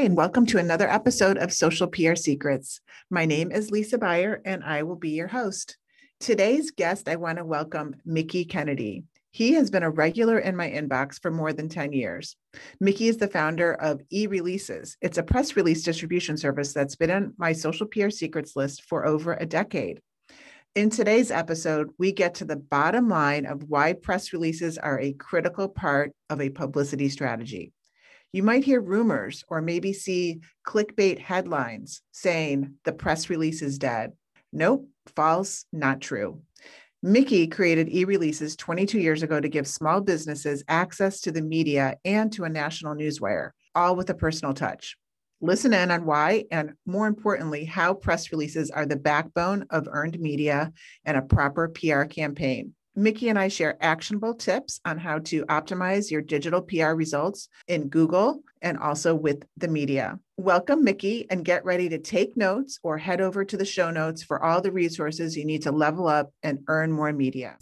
And welcome to another episode of Social PR Secrets. My name is Lisa Buyer, and I will be your host. Today's guest, I want to welcome Mickey Kennedy. He has been a regular in my inbox for more than 10 years. Mickey is the founder of e Releases. It's a press release distribution service that's been on my social PR secrets list for over a decade. In today's episode, we get to the bottom line of why press releases are a critical part of a publicity strategy. You might hear rumors or maybe see clickbait headlines saying the press release is dead. Nope, false, not true. Mickey created e releases 22 years ago to give small businesses access to the media and to a national newswire, all with a personal touch. Listen in on why, and more importantly, how press releases are the backbone of earned media and a proper PR campaign. Mickey and I share actionable tips on how to optimize your digital PR results in Google and also with the media. Welcome, Mickey, and get ready to take notes or head over to the show notes for all the resources you need to level up and earn more media.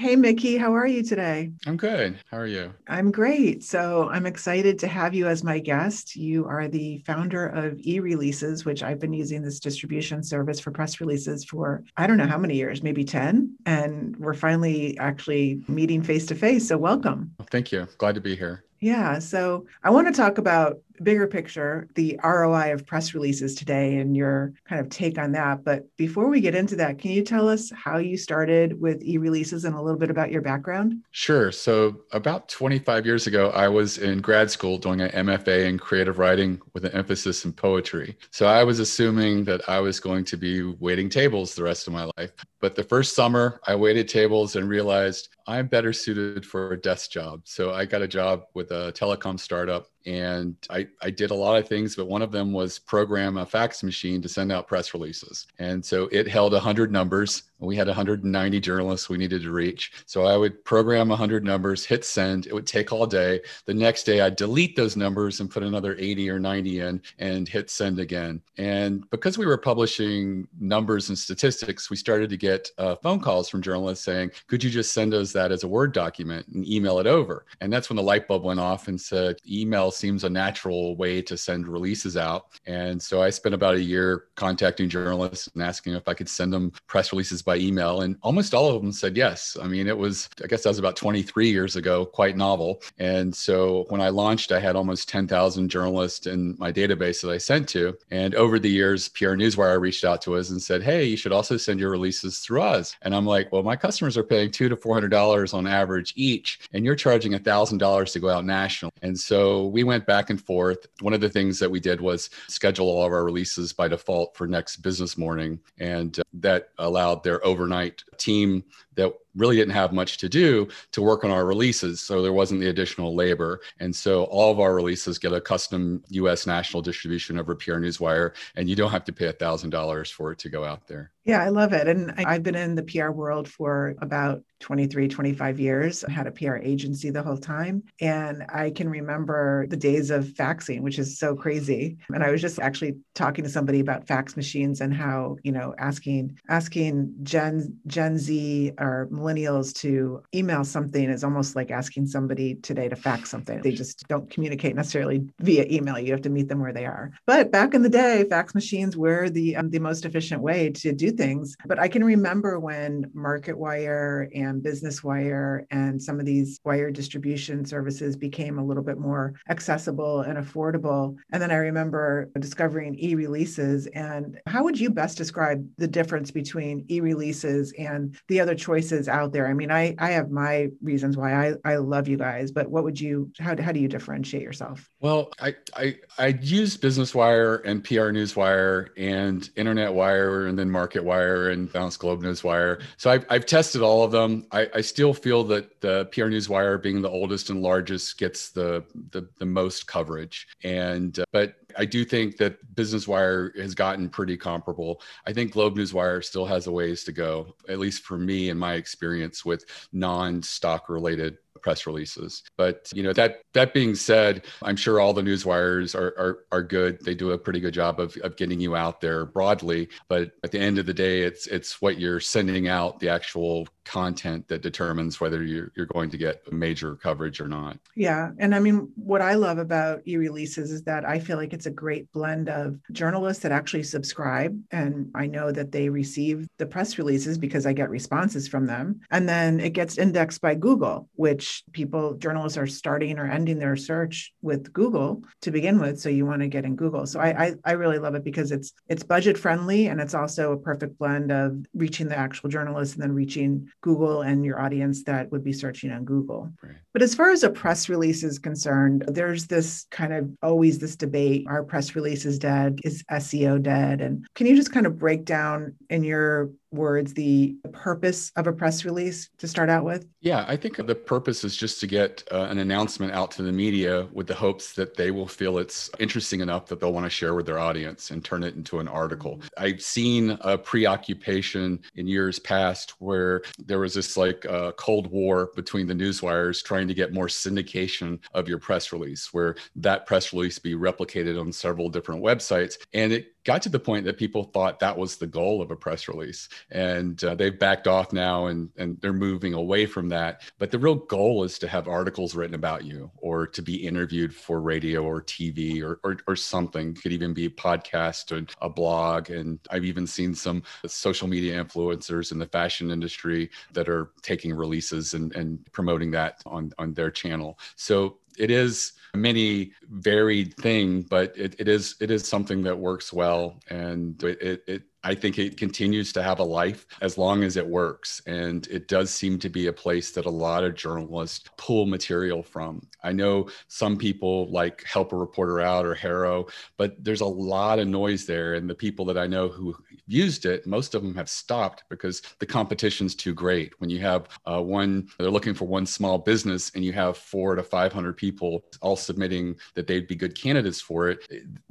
Hey, Mickey, how are you today? I'm good. How are you? I'm great. So I'm excited to have you as my guest. You are the founder of e releases, which I've been using this distribution service for press releases for I don't know how many years, maybe 10. And we're finally actually meeting face to face. So welcome. Thank you. Glad to be here. Yeah. So I want to talk about bigger picture, the ROI of press releases today and your kind of take on that. But before we get into that, can you tell us how you started with e releases and a little bit about your background? Sure. So, about 25 years ago, I was in grad school doing an MFA in creative writing with an emphasis in poetry. So, I was assuming that I was going to be waiting tables the rest of my life. But the first summer, I waited tables and realized I'm better suited for a desk job. So, I got a job with a telecom startup and I, I did a lot of things but one of them was program a fax machine to send out press releases and so it held 100 numbers we had 190 journalists we needed to reach. So I would program 100 numbers, hit send. It would take all day. The next day, I'd delete those numbers and put another 80 or 90 in and hit send again. And because we were publishing numbers and statistics, we started to get uh, phone calls from journalists saying, Could you just send us that as a Word document and email it over? And that's when the light bulb went off and said, Email seems a natural way to send releases out. And so I spent about a year contacting journalists and asking if I could send them press releases by email, and almost all of them said yes. I mean, it was, I guess that was about 23 years ago, quite novel. And so when I launched, I had almost 10,000 journalists in my database that I sent to. And over the years, PR Newswire reached out to us and said, hey, you should also send your releases through us. And I'm like, well, my customers are paying two to $400 on average each, and you're charging $1,000 to go out national. And so we went back and forth. One of the things that we did was schedule all of our releases by default for next business morning. And uh, that allowed their overnight team that really didn't have much to do to work on our releases. So there wasn't the additional labor. And so all of our releases get a custom US national distribution over PR Newswire, and you don't have to pay $1,000 for it to go out there. Yeah, I love it. And I've been in the PR world for about 23, 25 years. I had a PR agency the whole time. And I can remember the days of faxing, which is so crazy. And I was just actually talking to somebody about fax machines and how, you know, asking asking Gen Gen Z or millennials to email something is almost like asking somebody today to fax something. They just don't communicate necessarily via email. You have to meet them where they are. But back in the day, fax machines were the um, the most efficient way to do things. But I can remember when MarketWire and Business Wire and some of these wire distribution services became a little bit more accessible and affordable. And then I remember discovering e-releases. And how would you best describe the difference between e-releases and the other choices out there? I mean, I, I have my reasons why I, I love you guys, but what would you, how, how do you differentiate yourself? Well, I, I, I use Business Wire and PR Newswire and Internet Wire and then Market Wire and Bounce Globe Newswire. So I've, I've tested all of them. I, I still feel that the PR Newswire being the oldest and largest gets the, the, the most coverage. And, uh, but I do think that Business Wire has gotten pretty comparable. I think Globe News Wire still has a ways to go, at least for me and my experience with non-stock related press releases. But you know that that being said, I'm sure all the news wires are are, are good. They do a pretty good job of, of getting you out there broadly. But at the end of the day, it's it's what you're sending out, the actual content that determines whether you're, you're going to get major coverage or not. Yeah. And I mean, what I love about e releases is that I feel like it's a great blend of journalists that actually subscribe. And I know that they receive the press releases because I get responses from them. And then it gets indexed by Google, which people, journalists are starting or ending their search with Google to begin with. So you want to get in Google. So I, I, I really love it because it's it's budget friendly and it's also a perfect blend of reaching the actual journalists and then reaching Google and your audience that would be searching on Google. Right. But as far as a press release is concerned, there's this kind of always this debate are press releases dead? Is SEO dead? And can you just kind of break down in your words the purpose of a press release to start out with? Yeah, I think the purpose is just to get uh, an announcement out to the media with the hopes that they will feel it's interesting enough that they'll want to share with their audience and turn it into an article. I've seen a preoccupation in years past where there was this like uh, Cold War between the news wires trying to get more syndication of your press release, where that press release be replicated on several different websites. And it got to the point that people thought that was the goal of a press release. And uh, they've backed off now and, and they're moving away from that. But the real goal is to have articles written about you or to be interviewed for radio or tv or, or, or something. Could even be a podcast or a blog. And i've even seen some social media influencers in the fashion industry that are taking releases and, and promoting that on, on their channel. So it is many varied thing, but it, it is it is something that works well, and it, it I think it continues to have a life as long as it works. And it does seem to be a place that a lot of journalists pull material from. I know some people like Help a Reporter Out or HARO, but there's a lot of noise there. And the people that I know who used it, most of them have stopped because the competition's too great. When you have uh, one, they're looking for one small business and you have four to 500 people all submitting that they'd be good candidates for it,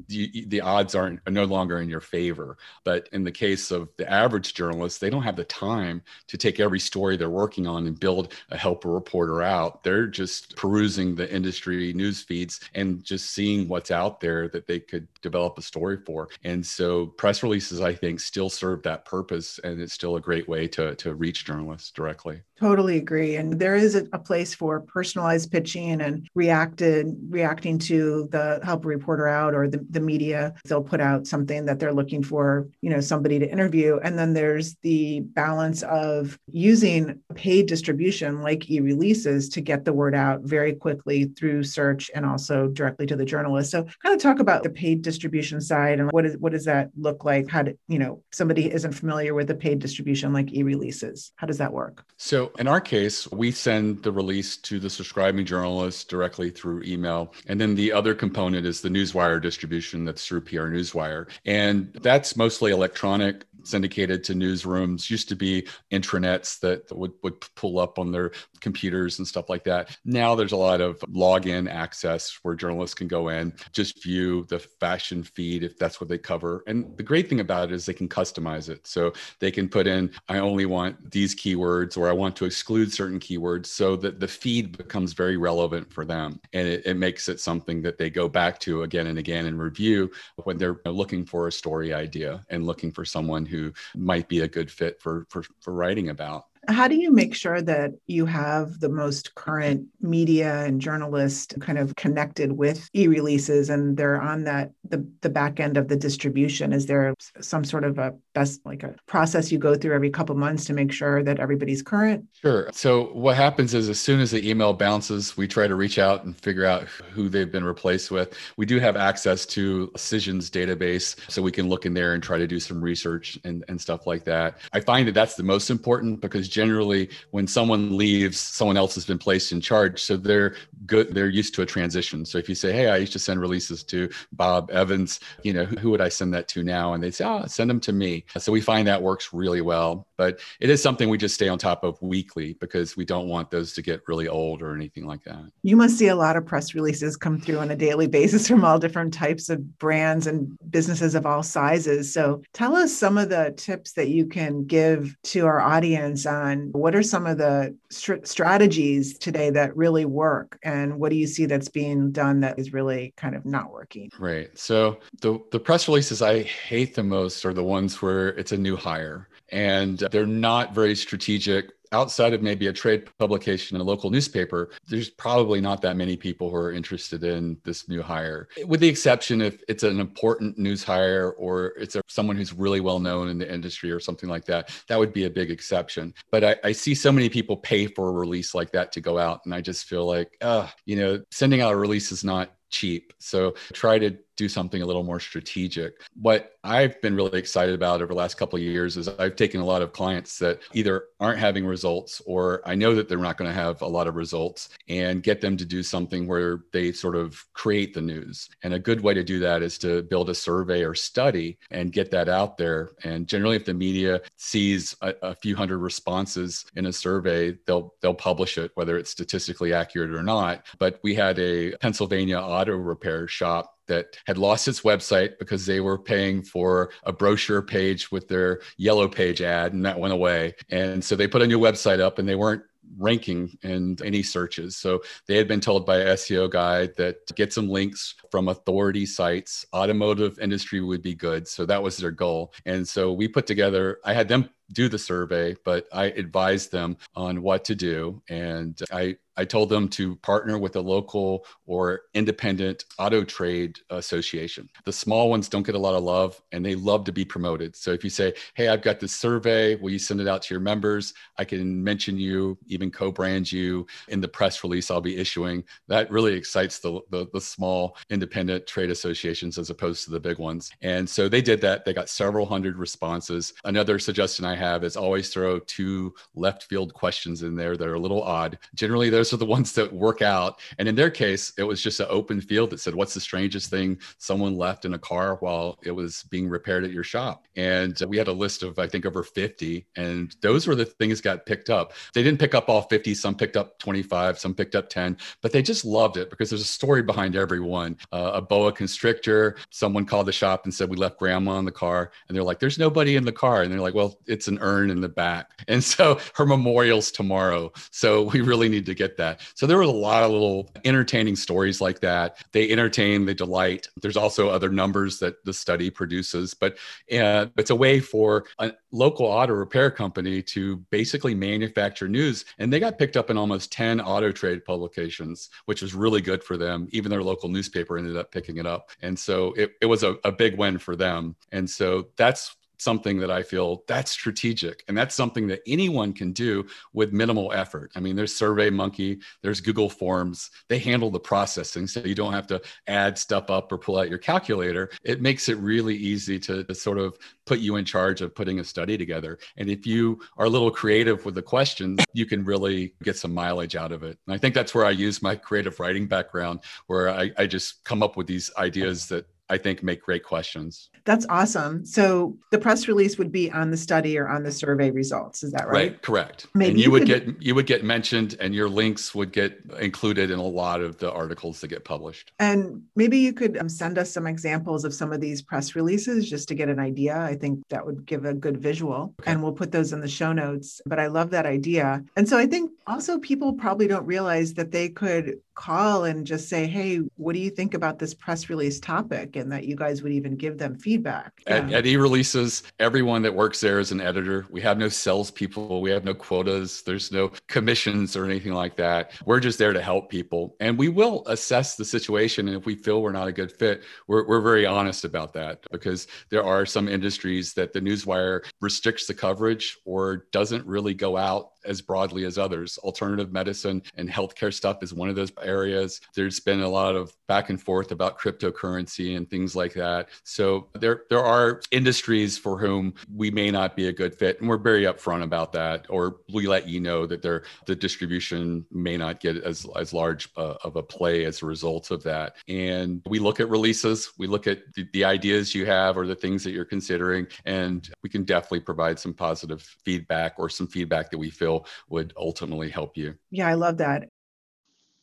the, the odds aren't are no longer in your favor. But in the case of the average journalist, they don't have the time to take every story they're working on and build a helper reporter out. They're just perusing the industry news feeds and just seeing what's out there that they could develop a story for. And so press releases, I think, still serve that purpose. And it's still a great way to, to reach journalists directly. Totally agree. And there is a, place for personalized pitching and reacted reacting to the help reporter out or the, the media. They'll put out something that they're looking for, you know, somebody to interview. And then there's the balance of using paid distribution like e-releases to get the word out very quickly through search and also directly to the journalist. So kind of talk about the paid distribution side and what is what does that look like? How do you know somebody isn't familiar with the paid distribution like e-releases? How does that work? So in our case, we send the release to the subscribing journalists directly through email. And then the other component is the Newswire distribution that's through PR Newswire. And that's mostly electronic electronic syndicated to newsrooms used to be intranets that would, would pull up on their computers and stuff like that. Now there's a lot of login access where journalists can go in just view the fashion feed if that's what they cover. And the great thing about it is they can customize it. So they can put in i only want these keywords or i want to exclude certain keywords so that the feed becomes very relevant for them. And it, it makes it something that they go back to again and again and review when they're looking for a story idea and looking for someone who might be a good fit for for, for writing about how do you make sure that you have the most current media and journalists kind of connected with e-releases and they're on that the, the back end of the distribution? Is there some sort of a best like a process you go through every couple months to make sure that everybody's current? Sure. So what happens is as soon as the email bounces, we try to reach out and figure out who they've been replaced with. We do have access to Cision's database, so we can look in there and try to do some research and, and stuff like that. I find that that's the most important because generally when someone leaves someone else has been placed in charge so they're good they're used to a transition. So if you say hey i used to send releases to bob evans you know who would i send that to now? And they say oh send them to me. So we find that works really well but it is something we just stay on top of weekly because we don't want those to get really old or anything like that. You must see a lot of press releases come through on a daily basis from all different types of brands and businesses of all sizes. So tell us some of the tips that you can give to our audience what are some of the st- strategies today that really work? And what do you see that's being done that is really kind of not working? Right. So the the press releases i hate the most are the ones where it's a new hire and they're not very strategic outside of maybe a trade publication in a local newspaper, there's probably not that many people who are interested in this new hire, with the exception if it's an important news hire or it's a, someone who's really well known in the industry or something like that. That would be a big exception. But I, I see so many people pay for a release like that to go out, and I just feel like, uh, you know, sending out a release is not cheap. So try to do something a little more strategic. What I've been really excited about over the last couple of years is I've taken a lot of clients that either aren't having results or I know that they're not going to have a lot of results and get them to do something where they sort of create the news. And a good way to do that is to build a survey or study and get that out there. And generally if the media sees a, a few hundred responses in a survey, they'll they'll publish it whether it's statistically accurate or not. But we had a Pennsylvania auto repair shop that had lost its website because they were paying for a brochure page with their yellow page ad and that went away. And so they put a new website up and they weren't ranking in any searches. So they had been told by SEO guide that get some links from authority sites, automotive industry would be good. So that was their goal. And so we put together, I had them do the survey, but I advised them on what to do. And I, I told them to partner with a local or independent auto trade association. The small ones don't get a lot of love and they love to be promoted. So if you say, Hey, I've got this survey, will you send it out to your members? I can mention you, even co brand you in the press release I'll be issuing. That really excites the, the, the small independent trade associations as opposed to the big ones. And so they did that. They got several hundred responses. Another suggestion I have is always throw two left field questions in there that are a little odd. Generally, those are the ones that work out. And in their case, it was just an open field that said, What's the strangest thing someone left in a car while it was being repaired at your shop? And we had a list of, I think, over 50. And those were the things got picked up. They didn't pick up all 50, some picked up 25, some picked up 10, but they just loved it because there's a story behind every one. Uh, a boa constrictor, someone called the shop and said, We left grandma in the car. And they're like, There's nobody in the car. And they're like, Well, it's an urn in the back. And so her memorial's tomorrow. So we really need to get that. So there was a lot of little entertaining stories like that. They entertain, they delight. There's also other numbers that the study produces, but uh, it's a way for a local auto repair company to basically manufacture news. And they got picked up in almost 10 auto trade publications, which was really good for them. Even their local newspaper ended up picking it up. And so it, it was a, a big win for them. And so that's something that I feel that's strategic. And that's something that anyone can do with minimal effort. I mean, there's Survey Monkey, there's Google Forms. They handle the processing. So you don't have to add stuff up or pull out your calculator. It makes it really easy to, to sort of put you in charge of putting a study together. And if you are a little creative with the questions, you can really get some mileage out of it. And I think that's where I use my creative writing background, where I, I just come up with these ideas that I think make great questions. That's awesome. So the press release would be on the study or on the survey results. Is that right? Right, correct. Maybe and you, you would could... get you would get mentioned and your links would get included in a lot of the articles that get published. And maybe you could um, send us some examples of some of these press releases just to get an idea. I think that would give a good visual okay. and we'll put those in the show notes. But I love that idea. And so I think also people probably don't realize that they could call and just say, hey, what do you think about this press release topic? And that you guys would even give them feedback. At, at e-releases, everyone that works there is an editor. We have no salespeople. We have no quotas. There's no commissions or anything like that. We're just there to help people. And we will assess the situation. And if we feel we're not a good fit, we're, we're very honest about that because there are some industries that the newswire restricts the coverage or doesn't really go out as broadly as others. Alternative medicine and healthcare stuff is one of those areas. There's been a lot of back and forth about cryptocurrency things like that. So there there are industries for whom we may not be a good fit, and we're very upfront about that, or we let you know that the distribution may not get as as large uh, of a play as a result of that. And we look at releases, we look at the, the ideas you have or the things that you're considering, and we can definitely provide some positive feedback or some feedback that we feel would ultimately help you. Yeah, I love that.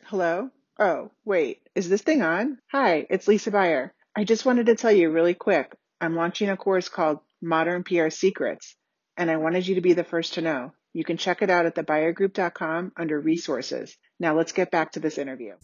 Hello? Oh, wait, is this thing on? Hi, it's Lisa Buyer. I just wanted to tell you really quick I'm launching a course called Modern PR Secrets, and I wanted you to be the first to know. You can check it out at thebuyergroup.com under resources. Now let's get back to this interview.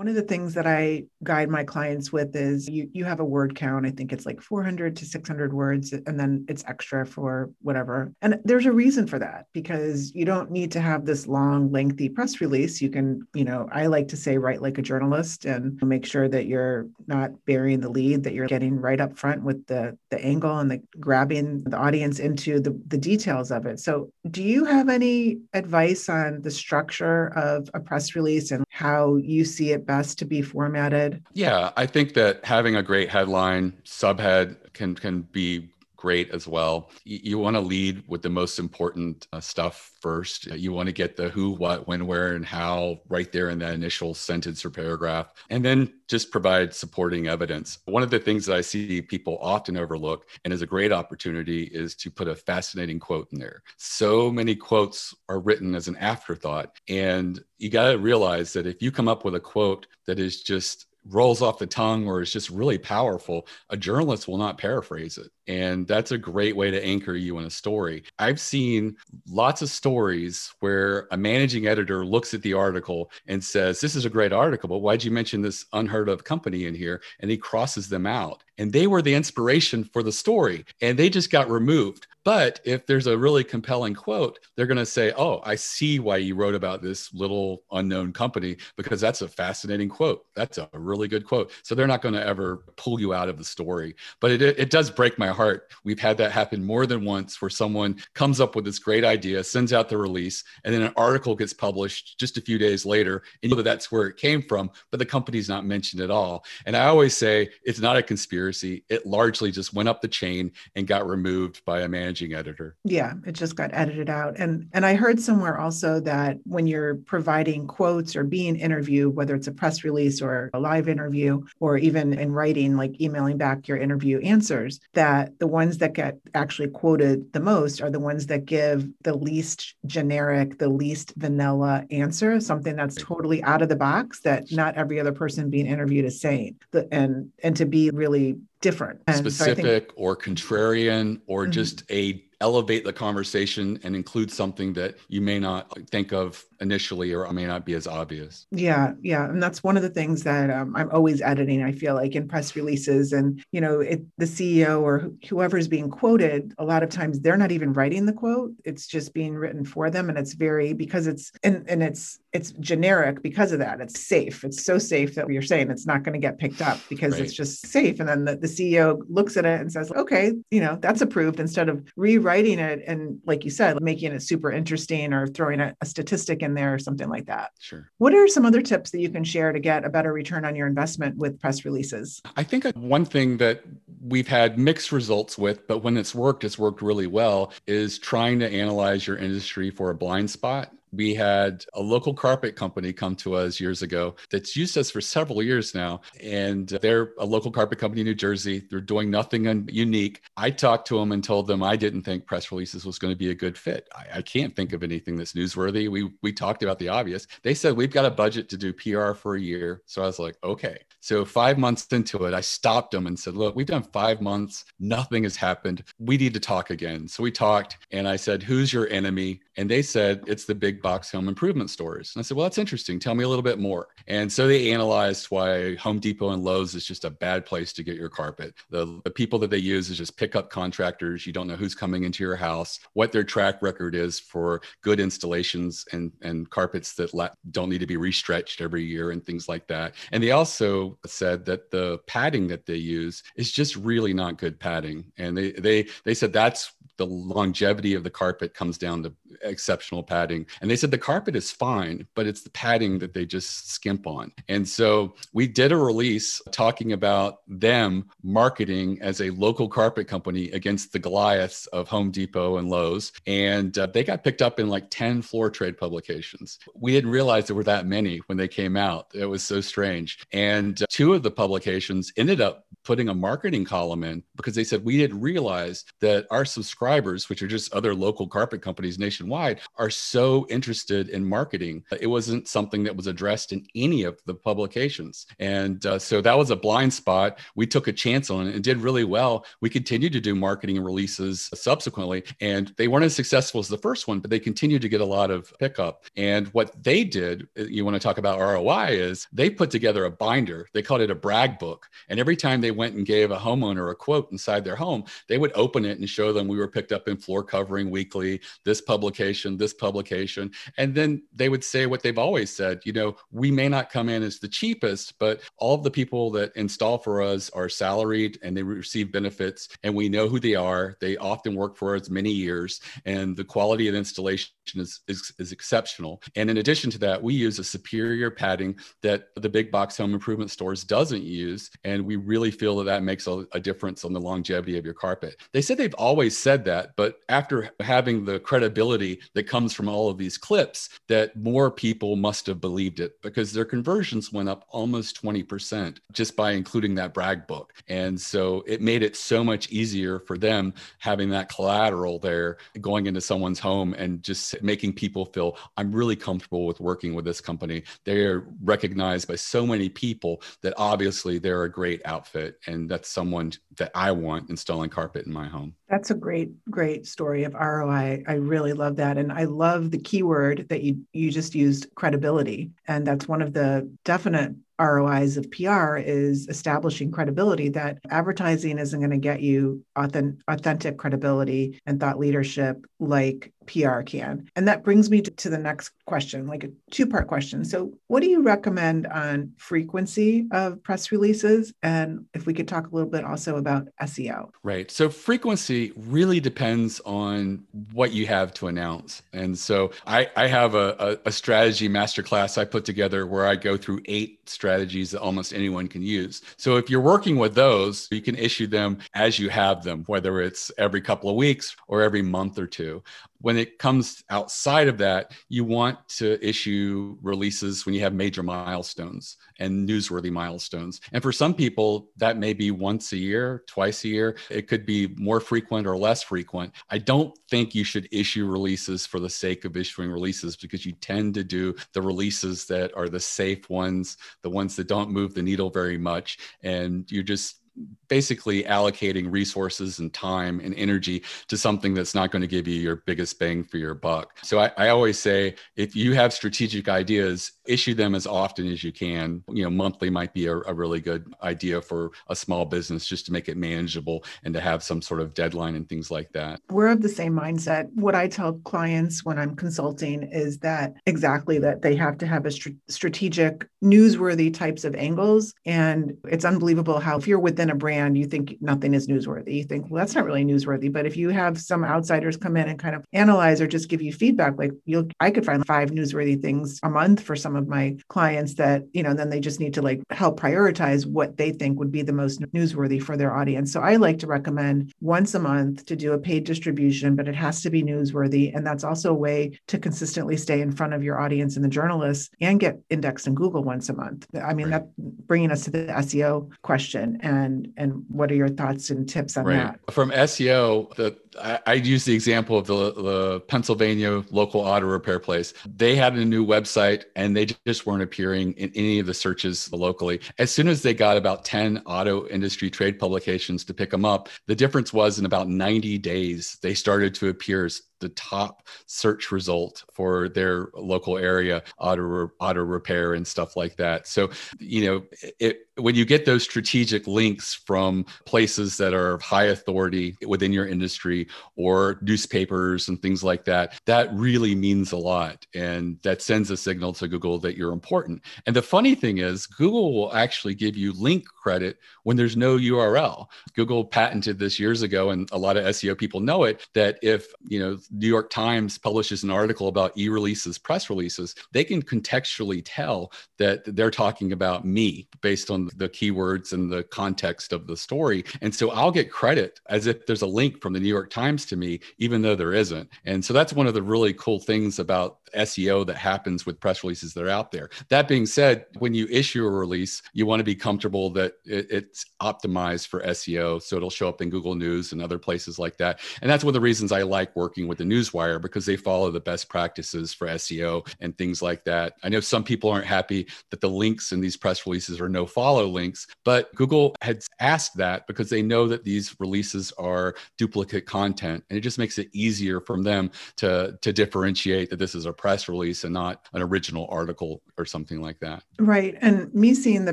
One of the things that I guide my clients with is you you have a word count. I think it's like 400 to 600 words and then it's extra for whatever. And there's a reason for that because you don't need to have this long lengthy press release. You can, you know, I like to say write like a journalist and make sure that you're not burying the lead that you're getting right up front with the the angle and the grabbing the audience into the the details of it. So, do you have any advice on the structure of a press release and how you see it best to be formatted? Yeah, I think that having a great headline, subhead can can be great as well. You, want to lead with the most important uh, stuff first. You want to get the who, what, when, where, and how right there in that initial sentence or paragraph, and then just provide supporting evidence. One of the things that I see people often overlook and is a great opportunity is to put a fascinating quote in there. So many quotes are written as an afterthought. And you got to realize that if you come up with a quote that is just rolls off the tongue or is just really powerful, a journalist will not paraphrase it. And that's a great way to anchor you in a story. I've seen lots of stories where a managing editor looks at the article and says, This is a great article, but why'd you mention this unheard of company in here? And he crosses them out. And they were the inspiration for the story and they just got removed. But if there's a really compelling quote, they're going to say, Oh, I see why you wrote about this little unknown company because that's a fascinating quote. That's a really good quote. So they're not going to ever pull you out of the story. But it, it does break my heart. We've had that happen more than once where someone comes up with this great idea, sends out the release, and then an article gets published just a few days later. And you know that that's where it came from, but the company's not mentioned at all. And I always say it's not a conspiracy. It largely just went up the chain and got removed by a managing editor. Yeah, it just got edited out. And and I heard somewhere also that when you're providing quotes or being interviewed, whether it's a press release or a live interview, or even in writing, like emailing back your interview answers, that the ones that get actually quoted the most are the ones that give the least generic, the least vanilla answer, something that's totally out of the box that not every other person being interviewed is saying. And and to be really different. And Specific so think, or contrarian or mm-hmm. just a elevate the conversation and include something that you may not think of initially or may not be as obvious. Yeah, yeah, and that's one of the things that um, I'm always editing. I feel like in press releases, and you know, it, the CEO or whoever's being quoted, a lot of times they're not even writing the quote; it's just being written for them, and it's very because it's and and it's it's generic because of that. It's safe. It's so safe that you're saying it's not going to get picked up because right. it's just safe. And then the, the CEO looks at it and says, "Okay, you know, that's approved." Instead of rewriting it and, like you said, making it super interesting or throwing a, a statistic in in there or something like that. Sure. What are some other tips that you can share to get a better return on your investment with press releases? I think one thing that we've had mixed results with, but when it's worked, it's worked really well, is trying to analyze your industry for a blind spot we had a local carpet company come to us years ago that's used us for several years now. And they're a local carpet company in New Jersey. They're doing nothing unique. I talked to them and told them I didn't think press releases was going to be a good fit. I, I can't think of anything that's newsworthy. We, we talked about the obvious. They said, We've got a budget to do PR for a year. So I was like, Okay. So five months into it, I stopped them and said, Look, we've done five months. Nothing has happened. We need to talk again. So we talked and I said, Who's your enemy? And they said, It's the big box home improvement stores. And I said, Well, that's interesting. Tell me a little bit more. And so they analyzed why Home Depot and Lowe's is just a bad place to get your carpet. The, the people that they use is just pickup contractors. You don't know who's coming into your house, what their track record is for good installations and, and carpets that la- don't need to be restretched every year and things like that. And they also said that the padding that they use is just really not good padding. And they, they, they said that's the longevity of the carpet comes down to exceptional padding. And they said the carpet is fine, but it's the padding that they just skimp on. And so we did a release talking about them marketing as a local carpet company against the Goliaths of Home Depot and Lowe's. And uh, they got picked up in like 10 floor trade publications. We didn't realize there were that many when they came out. It was so strange. And uh, two of the publications ended up putting a marketing column in because they said we didn't realize that our subscribers, which are just other local carpet companies nationwide, nationwide are so interested in marketing. It wasn't something that was addressed in any of the publications. And uh, so that was a blind spot. We took a chance on it and did really well. We continued to do marketing releases subsequently, and they weren't as successful as the first one, but they continued to get a lot of pickup. And what they did, uh, you want to talk about ROI, is they put together a binder. They called it a brag book. And every time they went and gave a homeowner a quote inside their home, they would open it and show them we were picked up in floor covering weekly, this publication, this publication. And then they would say what they've always said, you know, we may not come in as the cheapest, but all of the people that install for us are salaried and they receive benefits and we know who they are. They often work for us many years and the quality of installation is, is, is exceptional. And in addition to that, we use a superior padding that the big box home improvement stores doesn't use. And we really feel that that makes a, a difference on the longevity of your carpet. They said they've always said that, but after having the credibility that comes from all of these clips, that more people must have believed it because their conversions went up almost 20% just by including that brag book. And so it made it so much easier for them having that collateral there going into someone's home and just making people feel I'm really comfortable with working with this company. They are recognized by so many people that obviously they're a great outfit and that's someone that I want installing carpet in my home. That's a great, great story of ROI. I really love that. And I love the keyword that you, you just used credibility. And that's one of the definite ROIs of PR is establishing credibility that advertising isn't going to get you authentic, credibility and thought leadership like PR can. And that brings me to, to the next question, like a two part question. So, what do you recommend on frequency of press releases? And if we could talk a little bit also about SEO. Right. So, frequency really depends on what you have to announce. And so, I, I have a, a, a strategy masterclass I put together where I go through eight strategies that almost anyone can use. So, if you're working with those, you can issue them as you have them, whether it's every couple of weeks or every month or two when it comes outside of that, you want to issue releases when you have major milestones and newsworthy milestones. And for some people, that may be once a year, twice a year. It could be more frequent or less frequent. I don't think you should issue releases for the sake of issuing releases because you tend to do the releases that are the safe ones, the ones that don't move the needle very much. And you just basically allocating resources and time and energy to something that's not going to give you your biggest bang for your buck. So I, I, always say if you have strategic ideas, issue them as often as you can. You know, monthly might be a, a really good idea for a small business just to make it manageable and to have some sort of deadline and things like that. We're of the same mindset. What I tell clients when I'm consulting is that exactly that they have to have a str- strategic, newsworthy types of angles. And it's unbelievable how if you're within a brand, you think nothing is newsworthy. You think, well, that's not really newsworthy. But if you have some outsiders come in and kind of analyze or just give you feedback, like you'll, I could find five newsworthy things a month for some of my clients that, you know, then they just need to like help prioritize what they think would be the most newsworthy for their audience. So I like to recommend once a month to do a paid distribution, but it has to be newsworthy. And that's also a way to consistently stay in front of your audience and the journalists and get indexed in Google once a month. I mean, right. that bringing us to the SEO question and and and what are your thoughts and tips on right. that? From SEO, the I, use the example of the, the Pennsylvania local auto repair place. They had a new website and they just weren't appearing in any of the searches locally. As soon as they got about 10 auto industry trade publications to pick them up, the difference was in about 90 days, they started to appear as the top search result for their local area auto auto repair and stuff like that so you know it, when you get those strategic links from places that are of high authority within your industry or newspapers and things like that, that really means a lot. And that sends a signal to Google that you're important. And the funny thing is, Google will actually give you link credit when there's no URL. Google patented this years ago, and a lot of SEO people know it, that if you know New York Times publishes an article about e-releases, press releases, they can contextually tell that they're talking about me based on the keywords and the context of the story. And so I'll get credit as if there's a link from the New York Times to me, even though there isn't. And so that's one of the really cool things about SEO that happens with press releases that are out there. That being said, when you issue a release, you want to be comfortable that it, it's optimized for SEO. So it'll show up in Google News and other places like that. And that's one of the reasons I like working with the Newswire because they follow the best practices for SEO and things like that. I know some people aren't happy that the links in these press releases are no follow links, but Google had asked that because they know that these releases are duplicate content and it just makes it easier from them to, to differentiate that this is a press release and not an original article or something like that. Right. And me seeing the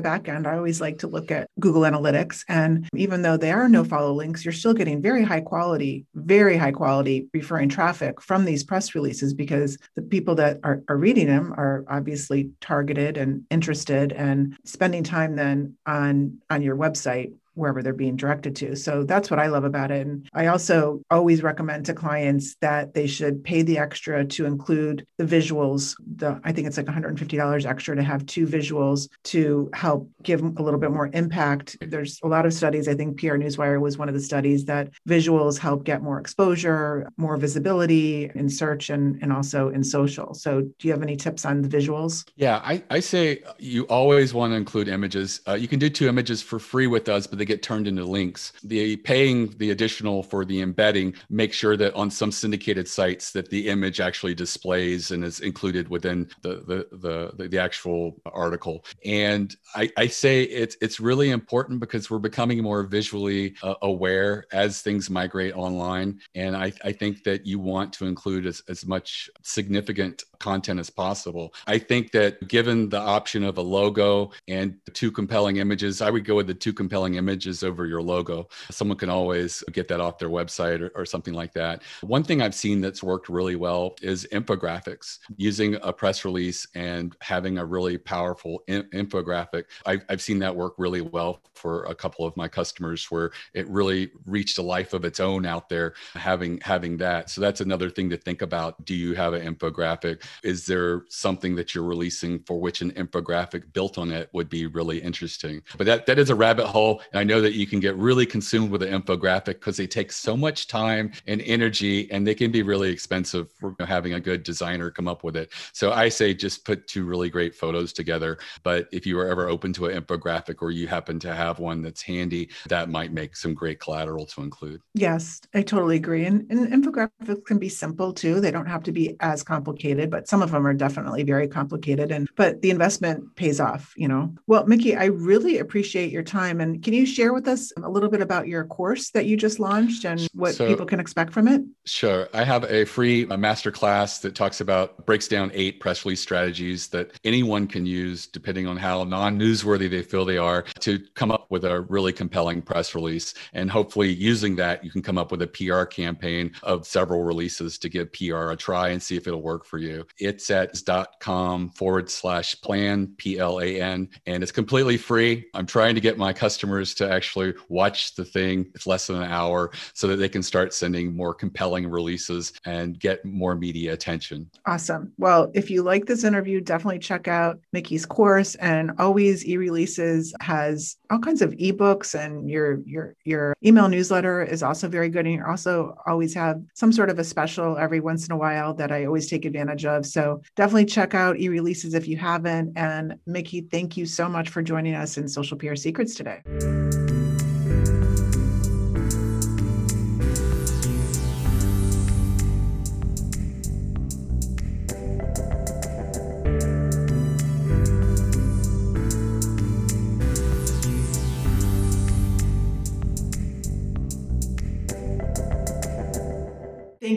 back end, I always like to look at Google Analytics. And even though there are no follow links, you're still getting very high quality, very high quality referring traffic from these press releases because the people that are, are reading them are obviously targeted and interested and spending time then on on your website wherever they're being directed to. So that's what I love about it. And I also always recommend to clients that they should pay the extra to include the visuals. The I think it's like $150 extra to have two visuals to help give a little bit more impact. There's a lot of studies. I think PR Newswire was one of the studies that visuals help get more exposure, more visibility in search and, and also in social. So do you have any tips on the visuals? Yeah, I, I say you always want to include images. Uh, you can do two images for free with us, but they get turned into links. The paying the additional for the embedding make sure that on some syndicated sites that the image actually displays and is included within the the the, the actual article. And I, I say it's it's really important because we're becoming more visually uh, aware as things migrate online. And I, I think that you want to include as, as much significant content as possible. I think that given the option of a logo and two compelling images, I would go with the two compelling images over your logo. Someone can always get that off their website or, or something like that. One thing I've seen that's worked really well is infographics, using a press release and having a really powerful in- infographic. I've, I've seen that work really well for a couple of my customers where it really reached a life of its own out there having having that. So that's another thing to think about. Do you have an infographic? Is there something that you're releasing for which an infographic built on it would be really interesting? But that, that is a rabbit hole. And I know that you can get really consumed with an infographic because they take so much time and energy and they can be really expensive for having a good designer come up with it. So I say just put two really great photos together. But if you are ever open to an infographic or you happen to have one that's handy, that might make some great collateral to include. Yes, I totally agree. And, and infographics can be simple too. They don't have to be as complicated, but some of them are definitely very complicated and but the investment pays off you know well mickey i really appreciate your time and can you share with us a little bit about your course that you just launched and what so, people can expect from it? Sure. I have a free a master class that talks about breaks down eight press release strategies that anyone can use depending on how non-newsworthy they feel they are to come up with a really compelling press release. And hopefully using that you can come up with a pr campaign of several releases to give pr a try and see if it'll work for you. It's at. com forward slash plan, P L A N, and it's completely free. I'm trying to get my customers to actually watch the thing. It's less than an hour so that they can start sending more compelling releases and get more media attention. Awesome. Well, if you like this interview, definitely check out Mickey's course and always e-releases has all kinds of ebooks and your your your email newsletter is also very good and you also always have some sort of a special every once in a while that I always take advantage of. So definitely check out e releases if you haven't. And Mickey, thank you so much for joining us in Social PR Secrets today.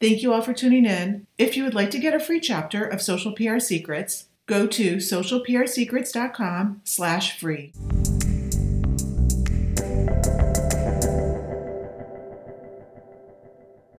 Thank you all for tuning in. If you would like to get a free chapter of Social PR Secrets, go to socialprsecrets.com slash free.